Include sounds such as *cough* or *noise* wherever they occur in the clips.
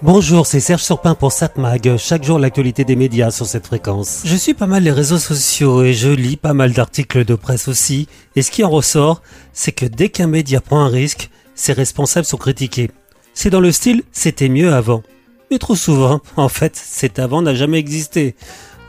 Bonjour, c'est Serge Surpin pour SatMag. Chaque jour, l'actualité des médias sur cette fréquence. Je suis pas mal les réseaux sociaux et je lis pas mal d'articles de presse aussi. Et ce qui en ressort, c'est que dès qu'un média prend un risque, ses responsables sont critiqués. C'est dans le style c'était mieux avant. Mais trop souvent, *laughs* en fait, cet avant n'a jamais existé.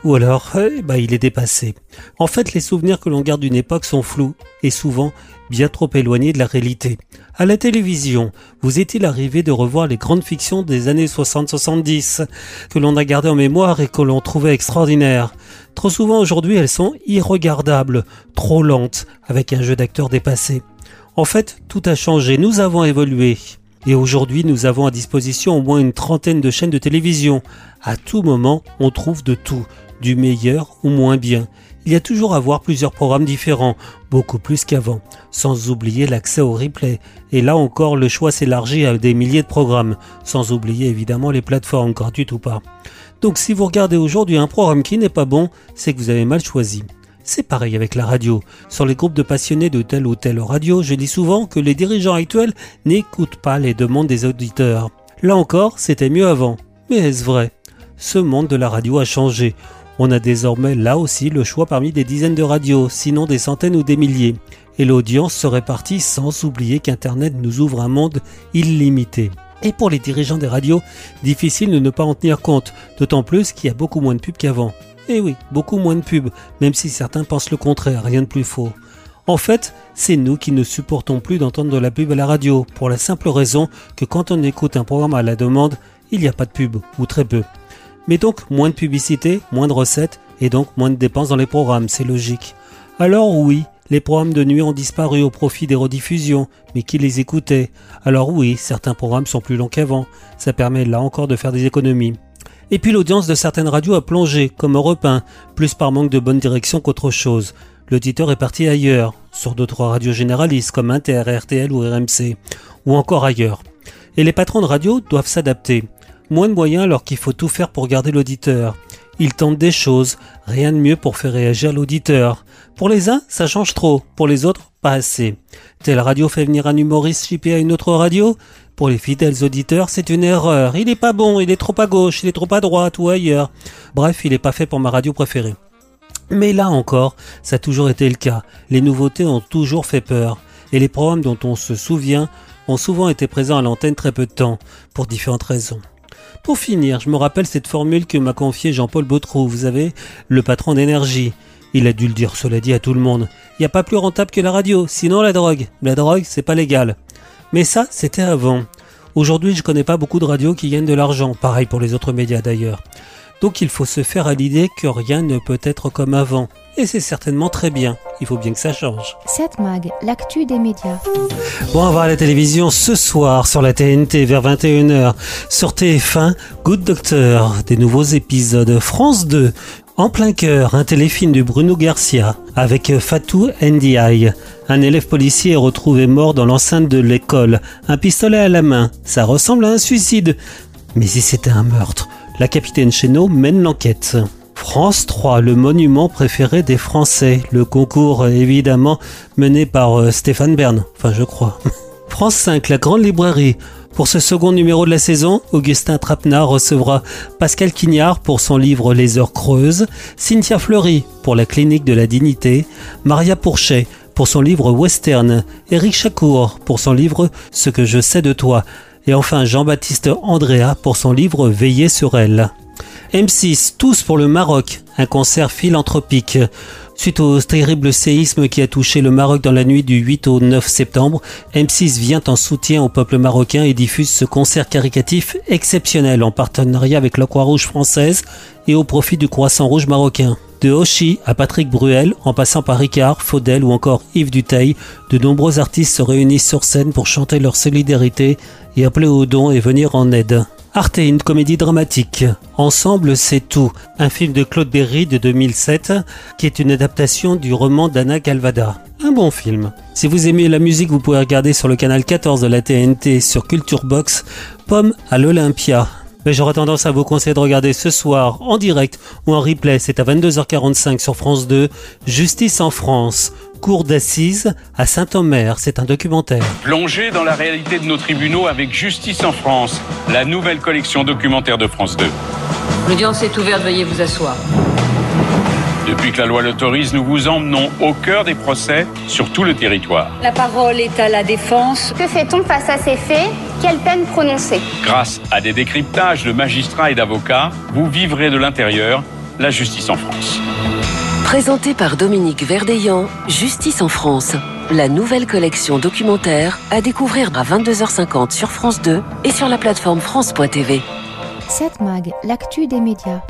Ou alors, eh ben, il est dépassé. En fait, les souvenirs que l'on garde d'une époque sont flous et souvent bien trop éloignés de la réalité. À la télévision, vous est-il arrivé de revoir les grandes fictions des années 60-70 que l'on a gardées en mémoire et que l'on trouvait extraordinaires? Trop souvent aujourd'hui, elles sont irregardables, trop lentes, avec un jeu d'acteurs dépassé. En fait, tout a changé, nous avons évolué. Et aujourd'hui, nous avons à disposition au moins une trentaine de chaînes de télévision. À tout moment, on trouve de tout, du meilleur ou moins bien. Il y a toujours à voir plusieurs programmes différents, beaucoup plus qu'avant, sans oublier l'accès au replay. Et là encore, le choix s'élargit à des milliers de programmes, sans oublier évidemment les plateformes, gratuites ou pas. Donc si vous regardez aujourd'hui un programme qui n'est pas bon, c'est que vous avez mal choisi. C'est pareil avec la radio. Sur les groupes de passionnés de telle ou telle radio, je dis souvent que les dirigeants actuels n'écoutent pas les demandes des auditeurs. Là encore, c'était mieux avant. Mais est-ce vrai? Ce monde de la radio a changé. On a désormais là aussi le choix parmi des dizaines de radios, sinon des centaines ou des milliers. Et l'audience se répartit sans oublier qu'Internet nous ouvre un monde illimité. Et pour les dirigeants des radios, difficile de ne pas en tenir compte, d'autant plus qu'il y a beaucoup moins de pubs qu'avant. Eh oui, beaucoup moins de pubs, même si certains pensent le contraire, rien de plus faux. En fait, c'est nous qui ne supportons plus d'entendre de la pub à la radio, pour la simple raison que quand on écoute un programme à la demande, il n'y a pas de pub, ou très peu. Mais donc moins de publicité, moins de recettes et donc moins de dépenses dans les programmes, c'est logique. Alors oui, les programmes de nuit ont disparu au profit des rediffusions, mais qui les écoutait Alors oui, certains programmes sont plus longs qu'avant, ça permet là encore de faire des économies. Et puis l'audience de certaines radios a plongé, comme Europe 1, plus par manque de bonne direction qu'autre chose. L'auditeur est parti ailleurs, sur d'autres radios généralistes comme Inter, RTL ou RMC, ou encore ailleurs. Et les patrons de radio doivent s'adapter. Moins de moyens alors qu'il faut tout faire pour garder l'auditeur. Ils tentent des choses, rien de mieux pour faire réagir l'auditeur. Pour les uns, ça change trop, pour les autres, pas assez. Telle radio fait venir un humoriste chippé à une autre radio Pour les fidèles auditeurs, c'est une erreur. Il est pas bon, il est trop à gauche, il est trop à droite ou ailleurs. Bref, il est pas fait pour ma radio préférée. Mais là encore, ça a toujours été le cas. Les nouveautés ont toujours fait peur. Et les programmes dont on se souvient ont souvent été présents à l'antenne très peu de temps, pour différentes raisons. Pour finir, je me rappelle cette formule que m'a confiée Jean-Paul Bautreau, vous savez, le patron d'énergie. Il a dû le dire, cela dit, à tout le monde. Il n'y a pas plus rentable que la radio, sinon la drogue. La drogue, c'est pas légal. Mais ça, c'était avant. Aujourd'hui, je connais pas beaucoup de radios qui gagnent de l'argent, pareil pour les autres médias d'ailleurs. Donc il faut se faire à l'idée que rien ne peut être comme avant. Et c'est certainement très bien. Il faut bien que ça change. 7 Mag, l'actu des médias. Bon, on va à la télévision ce soir sur la TNT vers 21h. Sur TF1, Good Doctor, des nouveaux épisodes. France 2, en plein cœur, un téléfilm de Bruno Garcia avec Fatou Ndiaye. Un élève policier est retrouvé mort dans l'enceinte de l'école, un pistolet à la main. Ça ressemble à un suicide. Mais si c'était un meurtre, la capitaine Chénaud mène l'enquête. France 3, le monument préféré des Français. Le concours évidemment mené par euh, Stéphane Bern, enfin je crois. *laughs* France 5, la grande librairie. Pour ce second numéro de la saison, Augustin Trapenard recevra Pascal Quignard pour son livre Les heures creuses, Cynthia Fleury pour la clinique de la dignité, Maria Pourchet pour son livre Western, Éric Chacour pour son livre Ce que je sais de toi, et enfin Jean-Baptiste Andrea pour son livre Veiller sur elle. M6, tous pour le Maroc, un concert philanthropique. Suite au terrible séisme qui a touché le Maroc dans la nuit du 8 au 9 septembre, M6 vient en soutien au peuple marocain et diffuse ce concert caricatif exceptionnel en partenariat avec la Croix-Rouge française et au profit du Croissant Rouge marocain. De Hoshi à Patrick Bruel, en passant par Ricard, Faudel ou encore Yves Duteil, de nombreux artistes se réunissent sur scène pour chanter leur solidarité et appeler au don et venir en aide. Arte, une comédie dramatique. Ensemble, c'est tout. Un film de Claude Berry de 2007, qui est une adaptation du roman d'Anna Galvada. Un bon film. Si vous aimez la musique, vous pouvez regarder sur le canal 14 de la TNT sur Culture Box, Pomme à l'Olympia. Mais j'aurais tendance à vous conseiller de regarder ce soir en direct ou en replay, c'est à 22h45 sur France 2, Justice en France, cour d'assises à Saint-Omer, c'est un documentaire. Plongez dans la réalité de nos tribunaux avec Justice en France, la nouvelle collection documentaire de France 2. L'audience est ouverte, veuillez vous asseoir. Depuis que la loi l'autorise, nous vous emmenons au cœur des procès sur tout le territoire. La parole est à la défense. Que fait-on face à ces faits? Quelle peine prononcer Grâce à des décryptages de magistrats et d'avocats, vous vivrez de l'intérieur la justice en France. Présenté par Dominique Verdeillan, Justice en France, la nouvelle collection documentaire à découvrir à 22h50 sur France 2 et sur la plateforme France.tv. 7 Mag, l'actu des médias.